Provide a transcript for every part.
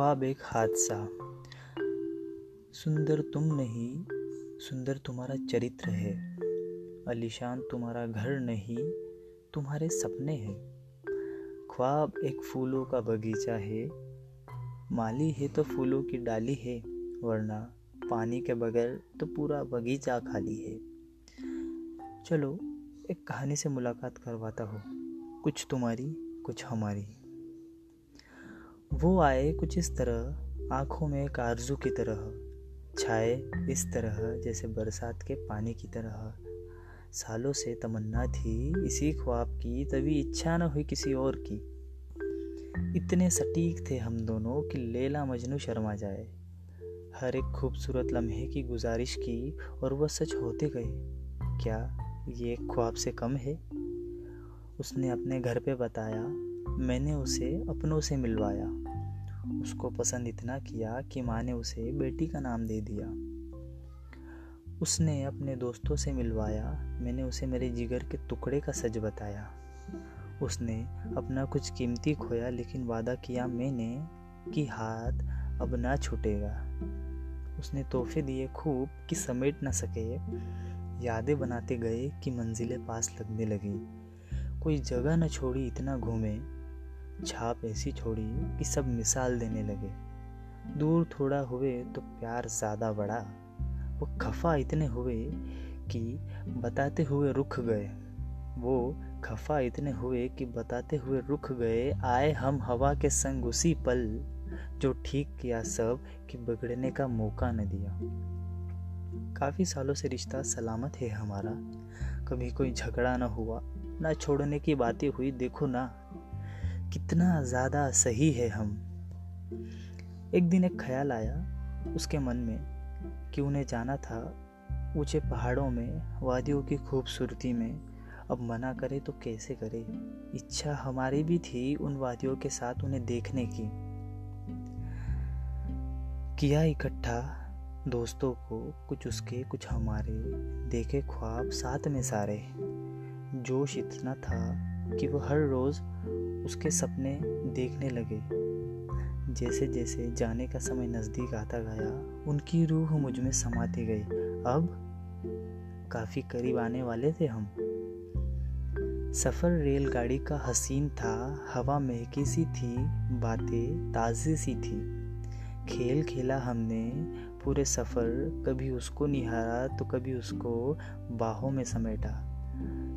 ख्वाब एक हादसा। सुंदर तुम नहीं, सुंदर तुम्हारा चरित्र है। अलीशान तुम्हारा घर नहीं, तुम्हारे सपने हैं। ख्वाब एक फूलों का बगीचा है। माली है तो फूलों की डाली है, वरना पानी के बगैर तो पूरा बगीचा खाली है। चलो, एक कहानी से मुलाकात करवाता हो। कुछ तुम्हारी, कुछ हमारी। वो आए कुछ इस तरह, आँखों में एक आरज़ू की तरह, छाए इस तरह जैसे बरसात के पानी की तरह। सालों से तमन्ना थी इसी ख्वाब की, तभी इच्छा न हुई किसी और की। इतने सटीक थे हम दोनों कि लेला मजनू शर्मा जाए। हर एक खूबसूरत लम्हे की गुजारिश की और वह सच होते गए। क्या ये ख्वाब से कम है? उसने अपने घर पे बताया, मैंने उसे अपनों से मिलवाया। उसको पसंद इतना किया कि माँ ने उसे बेटी का नाम दे दिया। उसने अपने दोस्तों से मिलवाया। मैंने उसे मेरे जिगर के टुकड़े का सच बताया। उसने अपना कुछ कीमती खोया, लेकिन वादा किया मैंने कि हाथ अब ना छूटेगा। उसने तोहफे दिए खूब कि समेट ना सके। यादें बनाते गए कि मंजिलें पास लगने लगी। कोई जगह न छोड़ी इतना घूमे। छाप ऐसी छोड़ी कि सब मिसाल देने लगे। दूर थोड़ा हुए तो प्यार ज़्यादा बढ़ा। वो खफा इतने हुए कि बताते हुए रुक गए। वो खफा इतने हुए कि बताते हुए रुक गए। आए हम हवा के संग उसी पल जो ठीक किया सब कि बिगड़ने का मौका न दिया। काफ़ी सालों से रिश्ता सलामत है हमारा। कभी कोई झगड़ा ना हुआ, ना छोड़ने की बातें हुई, देखो ना। कितना ज़्यादा सही है हम। एक दिन एक ख्याल आया उसके मन में कि उन्हें जाना था ऊँचे पहाड़ों में, वादियों की खूबसूरती में। अब मना करे तो कैसे करे? इच्छा हमारी भी थी उन वादियों के साथ उन्हें देखने की। किया इकट्ठा दोस्तों को कुछ उसके, कुछ हमारे। देखे ख्वाब साथ में सारे। जोश इतना था कि वो हर रोज़ उसके सपने देखने लगे। जैसे जैसे जाने का समय नज़दीक आता गया, उनकी रूह मुझमें समाती गई। अब काफ़ी करीब आने वाले थे हम। सफ़र रेलगाड़ी का हसीन था, हवा महकी सी थी, बातें ताज़ी सी थी। खेल खेला हमने, पूरे सफ़र कभी उसको निहारा तो कभी उसको बाहों में समेटा।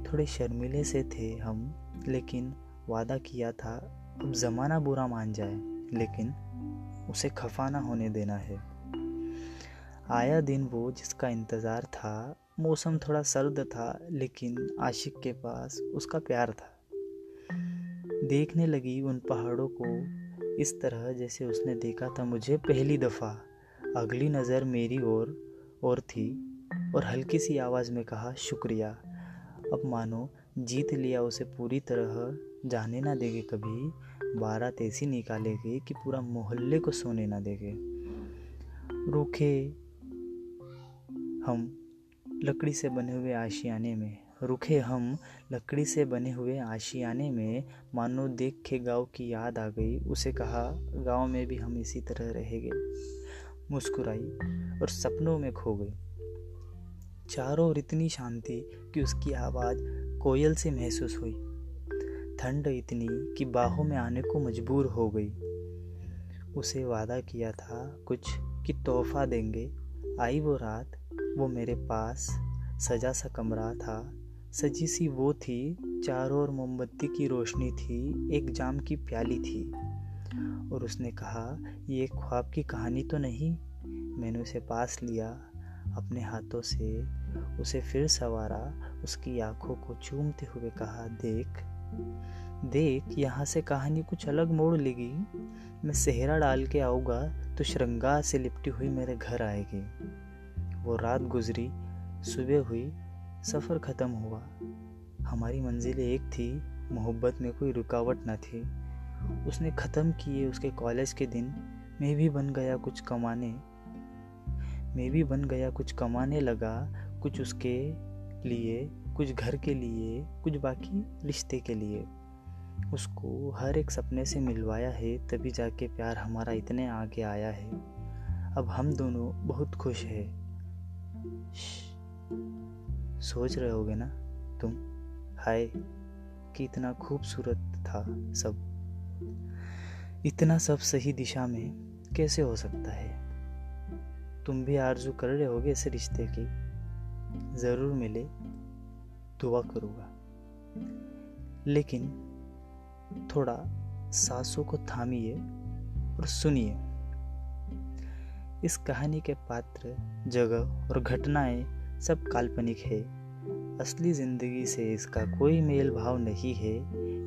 थोड़े शर्मिले से थे हम, लेकिन वादा किया था, अब ज़माना बुरा मान जाए, लेकिन उसे खफा ना होने देना है। आया दिन वो जिसका इंतज़ार था, मौसम थोड़ा सर्द था, लेकिन आशिक के पास उसका प्यार था। देखने लगी उन पहाड़ों को इस तरह जैसे उसने देखा था मुझे पहली दफ़ा। अगली नज़र मेरी ओर, और थी, और हल्की सी आवाज़ में कहा, शुक्रिया। अब मानो जीत लिया उसे पूरी तरह। जाने ना देगे कभी। बारात ऐसी निकालेगी कि पूरा मोहल्ले को सोने ना देगे। रूखे हम लकड़ी से बने हुए आशियाने में। रुखे हम लकड़ी से बने हुए आशियाने में। मानो देख के गाँव की याद आ गई। उसे कहा, गाँव में भी हम इसी तरह रहेंगे। मुस्कुराई और सपनों में खो गई। चारों ओर इतनी शांति कि उसकी आवाज़ कोयल से महसूस हुई। ठंड इतनी कि बाहों में आने को मजबूर हो गई। उसे वादा किया था कुछ कि तोहफा देंगे। आई वो रात, वो मेरे पास, सजा सा कमरा था। सजी सी वो थी, चारों ओर मोमबत्ती की रोशनी थी, एक जाम की प्याली थी। और उसने कहा, ये ख्वाब की कहानी तो नहीं? मैंने उसे पास लिया, अपने हाथों से उसे फिर सवारा उसकी आँखों को चूमते हुए कहा, देख देख, यहाँ से कहानी कुछ अलग मोड़ लेगी। मैं सेहरा डाल के आऊँगा तो श्रृंगार से लिपटी हुई मेरे घर आएगी। वो रात गुजरी, सुबह हुई, सफ़र ख़त्म हुआ। हमारी मंजिल एक थी, मोहब्बत में कोई रुकावट न थी। उसने ख़त्म किए उसके कॉलेज के दिन, मैं भी बन गया कुछ कमाने। मैं भी बन गया कुछ कमाने लगा, कुछ उसके लिए, कुछ घर के लिए, कुछ बाकी रिश्ते के लिए। उसको हर एक सपने से मिलवाया है, तभी जाके प्यार हमारा इतने आगे आया है। अब हम दोनों बहुत खुश है। सोच रहे होगे ना तुम? हाय कि इतना खूबसूरत था सब। इतना सब सही दिशा में कैसे हो सकता है? तुम भी आरज़ू कर रहे होगे इस रिश्ते की। ज़रूर मिले, दुआ करूँगा। लेकिन थोड़ा सांसों को थामिए और सुनिए। इस कहानी के पात्र, जगह और घटनाएँ सब काल्पनिक है। असली ज़िंदगी से इसका कोई मेल भाव नहीं है।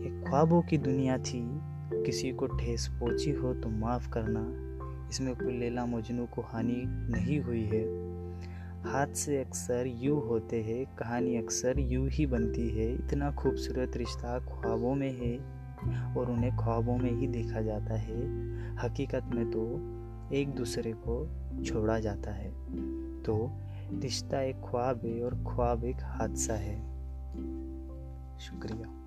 एक ख्वाबों की दुनिया थी। किसी को ठेस पहुँची हो तो माफ़ करना। इसमें कोई लेला मजनू को हानि नहीं हुई है। हाथ से अक्सर यू होते हैं, कहानी अक्सर यू ही बनती है। इतना खूबसूरत रिश्ता ख्वाबों में है और उन्हें ख्वाबों में ही देखा जाता है। हकीकत में तो एक दूसरे को छोड़ा जाता है। तो रिश्ता एक ख्वाब है और ख्वाब एक हादसा है। शुक्रिया।